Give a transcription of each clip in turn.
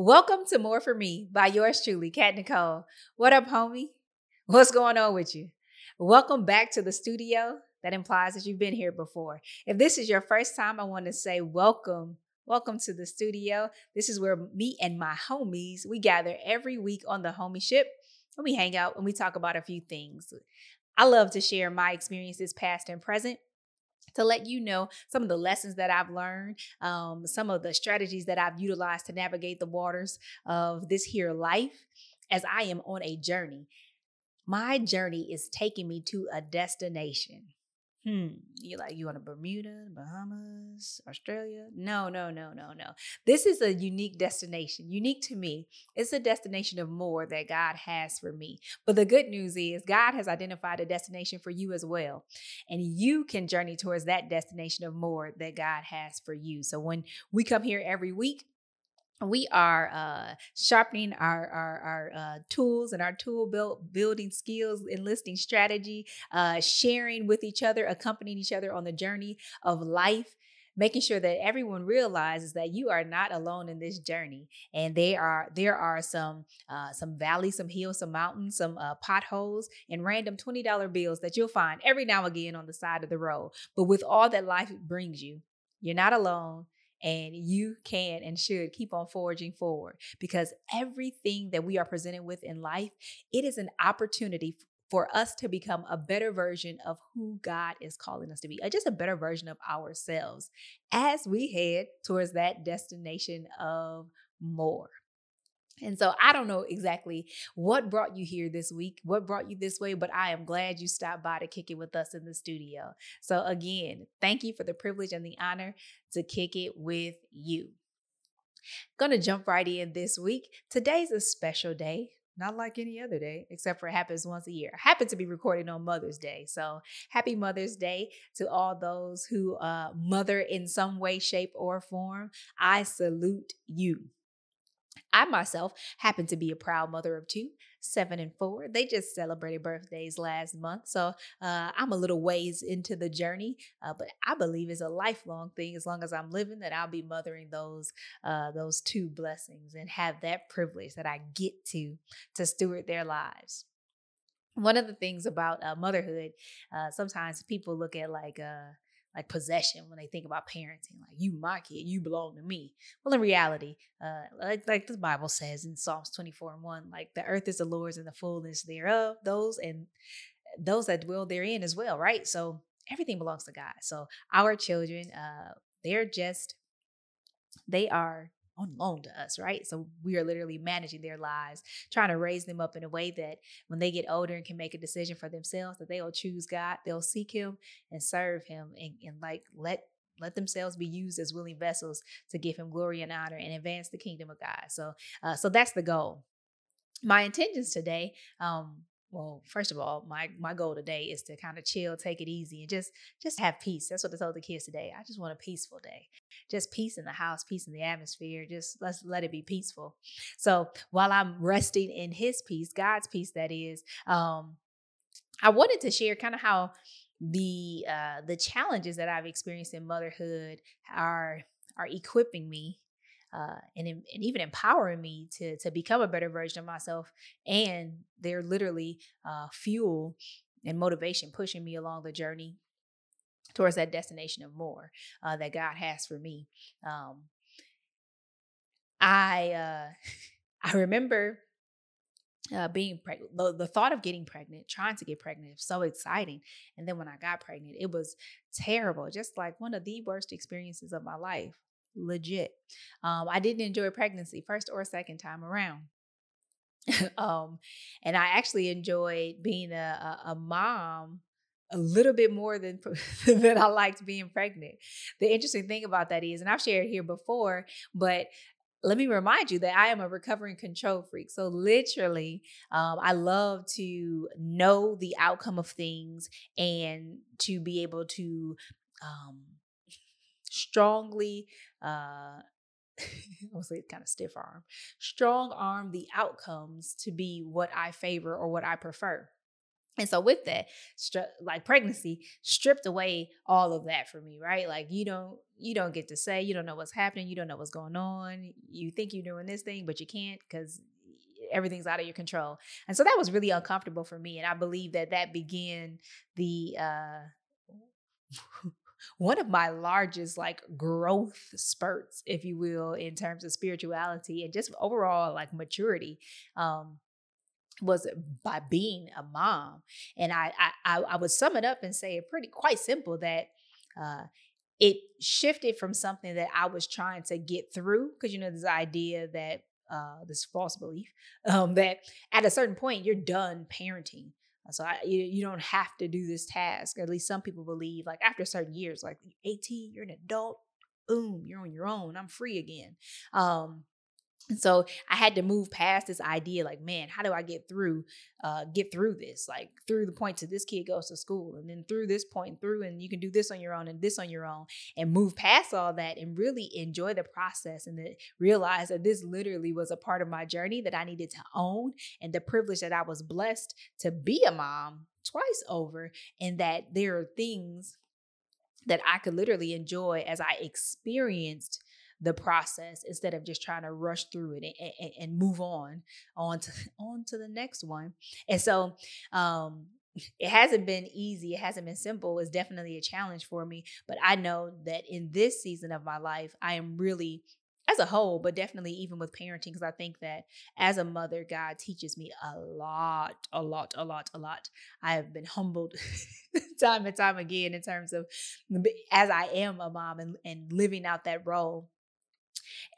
Welcome to More For Me by yours truly, Kat Nicole. What up, homie? What's going on with you? Welcome back to the studio. That implies that you've been here before. If this is your first time, I want to say welcome. Welcome to the studio. This is where me and my homies, we gather every week on the homie ship and we hang out and we talk about a few things. I love to share my experiences past and present to let you know some of the lessons that I've learned, um, some of the strategies that I've utilized to navigate the waters of this here life as I am on a journey. My journey is taking me to a destination. Hmm. You like you on a Bermuda, Bahamas, Australia? No, no, no, no, no. This is a unique destination. Unique to me. It's a destination of more that God has for me. But the good news is God has identified a destination for you as well. And you can journey towards that destination of more that God has for you. So when we come here every week, we are uh, sharpening our our, our uh, tools and our tool build, building skills, enlisting strategy, uh, sharing with each other, accompanying each other on the journey of life. Making sure that everyone realizes that you are not alone in this journey, and there are there are some uh, some valleys, some hills, some mountains, some uh, potholes, and random twenty dollar bills that you'll find every now and again on the side of the road. But with all that life brings you, you're not alone and you can and should keep on forging forward because everything that we are presented with in life, it is an opportunity for us to become a better version of who God is calling us to be, uh, just a better version of ourselves as we head towards that destination of more. And so I don't know exactly what brought you here this week, what brought you this way, but I am glad you stopped by to kick it with us in the studio. So again, thank you for the privilege and the honor to kick it with you. Gonna jump right in this week. Today's a special day, not like any other day, except for it happens once a year. I happen to be recording on Mother's Day. So happy Mother's Day to all those who uh, mother in some way, shape, or form. I salute you. I myself happen to be a proud mother of two, seven and four. They just celebrated birthdays last month. So uh, I'm a little ways into the journey, uh, but I believe it's a lifelong thing. As long as I'm living, that I'll be mothering those uh, those two blessings and have that privilege that I get to to steward their lives one of the things about uh, motherhood, uh, sometimes people look at like uh, like possession when they think about parenting. Like you, my kid, you belong to me. Well, in reality, uh, like like the Bible says in Psalms twenty four and one, like the earth is the Lord's and the fullness thereof. Those and those that dwell therein as well, right? So everything belongs to God. So our children, uh, they're just they are on loan to us, right? So we are literally managing their lives, trying to raise them up in a way that when they get older and can make a decision for themselves, that they will choose God, they'll seek Him and serve Him, and, and like let let themselves be used as willing vessels to give Him glory and honor and advance the kingdom of God. So, uh, so that's the goal. My intentions today, um, well first of all my my goal today is to kind of chill take it easy and just just have peace. That's what i told the kids today. I just want a peaceful day. Just peace in the house peace in the atmosphere just let's let it be peaceful. So while i'm resting in his peace god's peace that is um i wanted to share kind of how the uh the challenges that i've experienced in motherhood are are equipping me uh, and, and even empowering me to to become a better version of myself. And they're literally uh, fuel and motivation pushing me along the journey towards that destination of more uh, that God has for me. Um, I uh, I remember uh, being pregnant, the, the thought of getting pregnant, trying to get pregnant, was so exciting. And then when I got pregnant, it was terrible, just like one of the worst experiences of my life legit. Um, I didn't enjoy pregnancy first or second time around. um, and I actually enjoyed being a, a, a mom a little bit more than than I liked being pregnant. The interesting thing about that is, and I've shared here before, but let me remind you that I am a recovering control freak. So literally, um, I love to know the outcome of things and to be able to um, strongly uh I'll say kind of stiff arm, strong arm the outcomes to be what I favor or what I prefer. And so with that, stri- like pregnancy stripped away all of that for me, right? Like you don't you don't get to say, you don't know what's happening, you don't know what's going on. You think you're doing this thing, but you can't because everything's out of your control. And so that was really uncomfortable for me. And I believe that that began the uh one of my largest like growth spurts, if you will, in terms of spirituality and just overall like maturity. Um, was by being a mom, and I, I I would sum it up and say it pretty quite simple that uh, it shifted from something that I was trying to get through because you know this idea that uh, this false belief um, that at a certain point you're done parenting. So I, you, you don't have to do this task. At least some people believe, like after certain years, like 18, you're an adult. Boom, you're on your own. I'm free again. Um, so I had to move past this idea, like, man, how do I get through, uh, get through this? Like through the point to this kid goes to school, and then through this point, through, and you can do this on your own and this on your own, and move past all that and really enjoy the process and then realize that this literally was a part of my journey that I needed to own and the privilege that I was blessed to be a mom twice over, and that there are things that I could literally enjoy as I experienced the process instead of just trying to rush through it and, and, and move on on to on to the next one. And so um it hasn't been easy. It hasn't been simple. It's definitely a challenge for me. But I know that in this season of my life, I am really, as a whole, but definitely even with parenting, because I think that as a mother, God teaches me a lot, a lot, a lot, a lot. I have been humbled time and time again in terms of as I am a mom and, and living out that role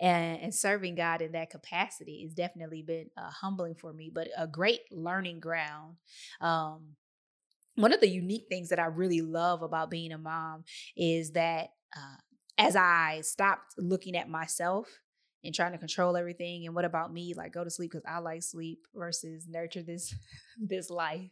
and, and serving God in that capacity has definitely been uh, humbling for me, but a great learning ground. Um, one of the unique things that I really love about being a mom is that uh, as I stopped looking at myself and trying to control everything and what about me like go to sleep because i like sleep versus nurture this this life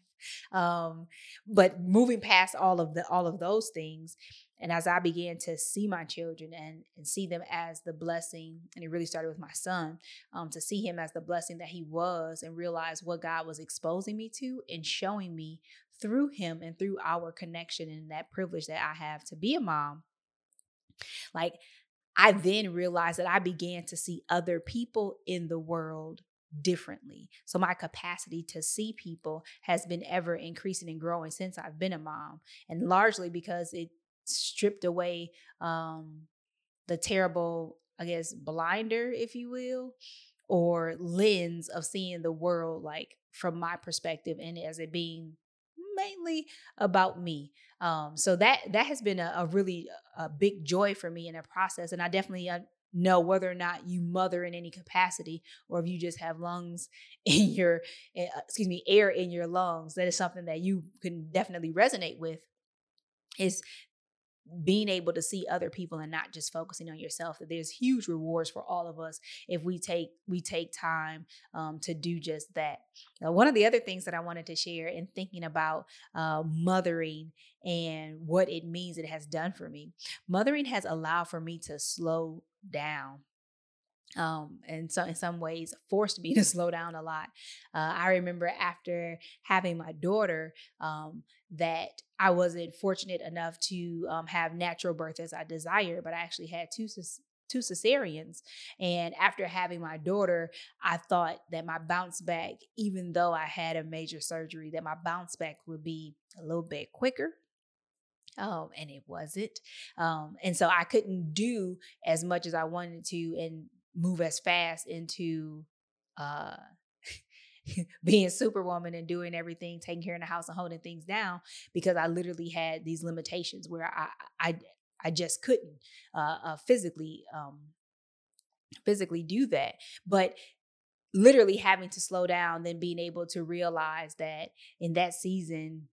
um but moving past all of the all of those things and as I began to see my children and, and see them as the blessing, and it really started with my son, um, to see him as the blessing that he was and realize what God was exposing me to and showing me through him and through our connection and that privilege that I have to be a mom. Like, I then realized that I began to see other people in the world differently. So my capacity to see people has been ever increasing and growing since I've been a mom, and largely because it stripped away um, the terrible, I guess, blinder, if you will, or lens of seeing the world like from my perspective and as it being mainly about me. Um, so that that has been a, a, really a big joy for me in a process, and I definitely uh, know whether or not you mother in any capacity or if you just have lungs in your uh, excuse me air in your lungs. That is something that you can definitely resonate with. Is being able to see other people and not just focusing on yourself that there's huge rewards for all of us if we take we take time um, to do just that. Now, one of the other things that i wanted to share in thinking about uh, mothering and what it means it has done for me mothering has allowed for me to slow down um, and so in some ways forced me to slow down a lot. Uh, I remember after having my daughter um, that I wasn't fortunate enough to um, have natural birth as I desired, but I actually had two two cesareans. And after having my daughter, I thought that my bounce back, even though I had a major surgery, that my bounce back would be a little bit quicker. Um, and it wasn't. Um, and so I couldn't do as much as I wanted to and move as fast into uh being superwoman and doing everything, taking care of the house and holding things down because I literally had these limitations where I I I just couldn't uh, uh, physically um, physically do that. But literally having to slow down, then being able to realize that in that season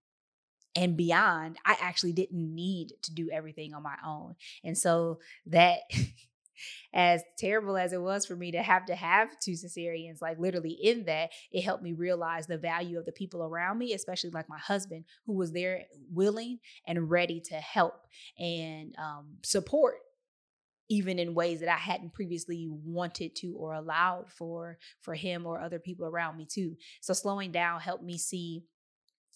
and beyond, I actually didn't need to do everything on my own. And so that as terrible as it was for me to have to have two cesareans, like literally in that, it helped me realize the value of the people around me, especially like my husband, who was there willing and ready to help and um, support even in ways that I hadn't previously wanted to or allowed for for him or other people around me too. So slowing down helped me see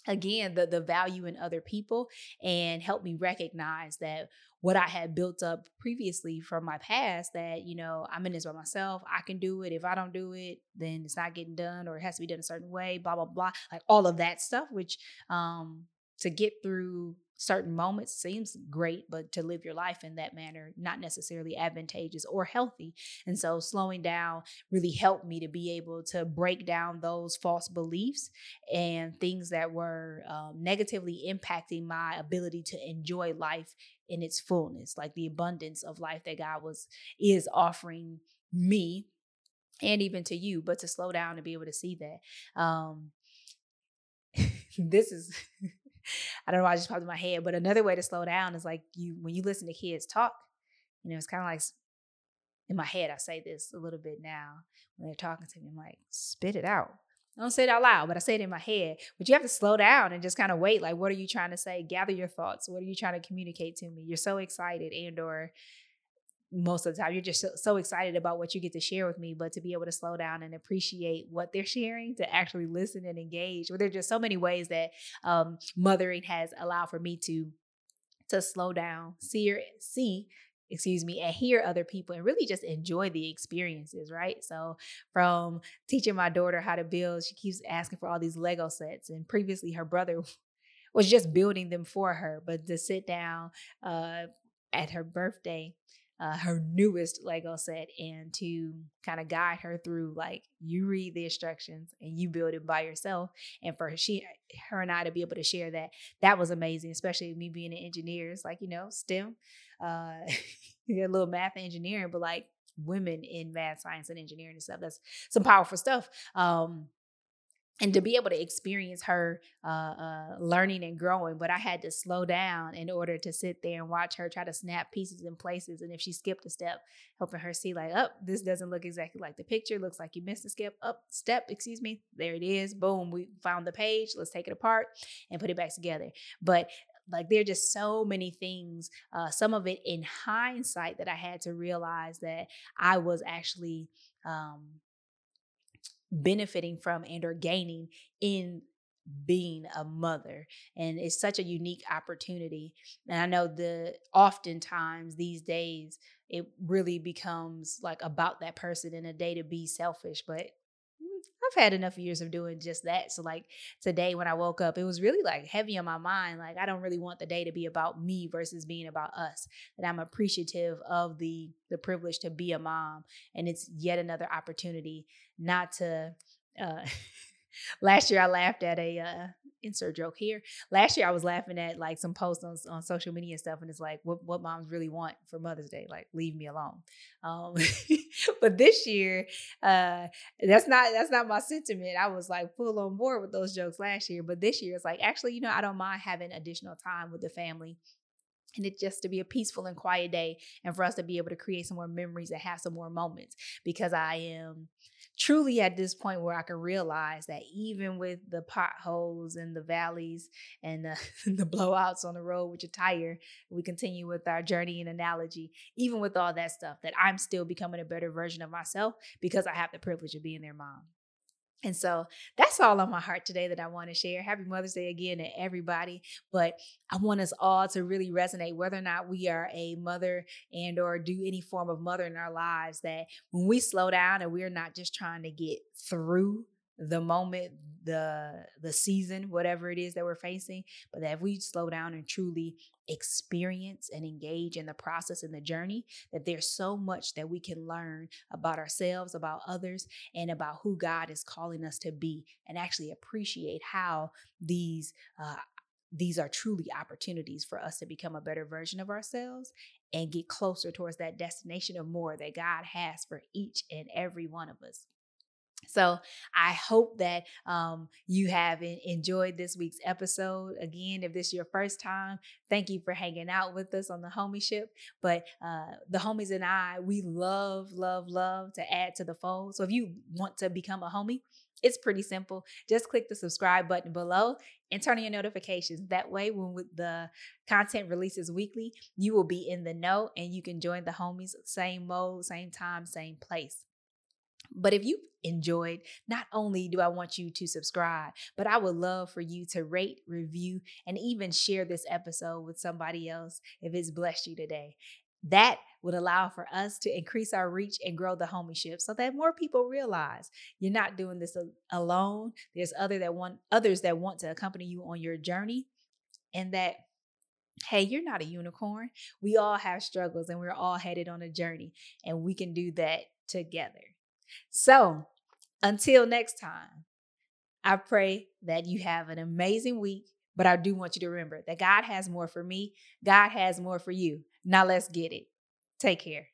again the the value in other people and help me recognize that what I had built up previously from my past that, you know, I'm in this by myself. I can do it. If I don't do it, then it's not getting done or it has to be done a certain way, blah, blah, blah. Like all of that stuff, which um to get through certain moments seems great, but to live your life in that manner, not necessarily advantageous or healthy. And so slowing down really helped me to be able to break down those false beliefs and things that were um, negatively impacting my ability to enjoy life in its fullness, like the abundance of life that God was is offering me and even to you, but to slow down and be able to see that. Um, this is I don't know why I just popped in my head, but another way to slow down is like you when you listen to kids talk, you know, it's kind of like in my head, I say this a little bit now when they're talking to me. I'm like, spit it out. Don't say it out loud, but I say it in my head. But you have to slow down and just kind of wait. Like, what are you trying to say? Gather your thoughts. What are you trying to communicate to me? You're so excited, and or most of the time you're just so, excited about what you get to share with me but to be able to slow down and appreciate what they're sharing to actually listen and engage well, there's just so many ways that um, mothering has allowed for me to to slow down see or see excuse me, and hear other people and really just enjoy the experiences, right? So, from teaching my daughter how to build, she keeps asking for all these Lego sets. And previously, her brother was just building them for her, but to sit down uh, at her birthday, uh, her newest Lego set, and to kind of guide her through like you read the instructions and you build it by yourself. And for she, her and I to be able to share that, that was amazing, especially me being an engineer. It's like you know STEM uh, a little math engineering, but like women in math, science, and engineering and stuff. That's some powerful stuff. Um, and to be able to experience her uh, uh, learning and growing, but I had to slow down in order to sit there and watch her try to snap pieces in places. And if she skipped a step, helping her see like, up, oh, this doesn't look exactly like the picture. Looks like you missed a skip. Up, step, excuse me. There it is. Boom, we found the page. Let's take it apart and put it back together. But like there are just so many things, uh, some of it in hindsight that I had to realize that I was actually um, benefiting from and or gaining in being a mother and it's such a unique opportunity and i know the oftentimes these days it really becomes like about that person in a day to be selfish but I've had enough years of doing just that. So like today when I woke up, it was really like heavy on my mind. Like I don't really want the day to be about me versus being about us. That I'm appreciative of the the privilege to be a mom. And it's yet another opportunity not to uh last year I laughed at a uh, insert joke here. Last year I was laughing at like some posts on, on social media and stuff, and it's like what what moms really want for Mother's Day, like leave me alone. Um, but this year, uh, that's not that's not my sentiment. I was like full on board with those jokes last year, but this year it's like actually, you know, I don't mind having additional time with the family and it just to be a peaceful and quiet day and for us to be able to create some more memories and have some more moments because I am truly at this point where I can realize that even with the potholes and the valleys and the, the blowouts on the road with your tire, we continue with our journey and analogy, even with all that stuff, that I'm still becoming a better version of myself because I have the privilege of being their mom. And so that's all on my heart today that I want to share. Happy Mother's Day again to everybody. But I want us all to really resonate whether or not we are a mother and or do any form of mother in our lives that when we slow down and we're not just trying to get through the moment, the the season, whatever it is that we're facing, but that if we slow down and truly experience and engage in the process and the journey, that there's so much that we can learn about ourselves, about others, and about who God is calling us to be, and actually appreciate how these uh, these are truly opportunities for us to become a better version of ourselves and get closer towards that destination of more that God has for each and every one of us. So I hope that um, you have enjoyed this week's episode. Again, if this is your first time, thank you for hanging out with us on the homieship. But uh, the homies and I, we love, love, love to add to the fold. So if you want to become a homie, it's pretty simple. Just click the subscribe button below and turn on your notifications. That way, when the content releases weekly, you will be in the know and you can join the homies same mode, same time, same place. But if you enjoyed, not only do I want you to subscribe, but I would love for you to rate, review, and even share this episode with somebody else if it's blessed you today. That would allow for us to increase our reach and grow the homieship so that more people realize you're not doing this alone. There's other that want others that want to accompany you on your journey and that hey, you're not a unicorn. We all have struggles and we're all headed on a journey and we can do that together. So, until next time, I pray that you have an amazing week. But I do want you to remember that God has more for me, God has more for you. Now let's get it. Take care.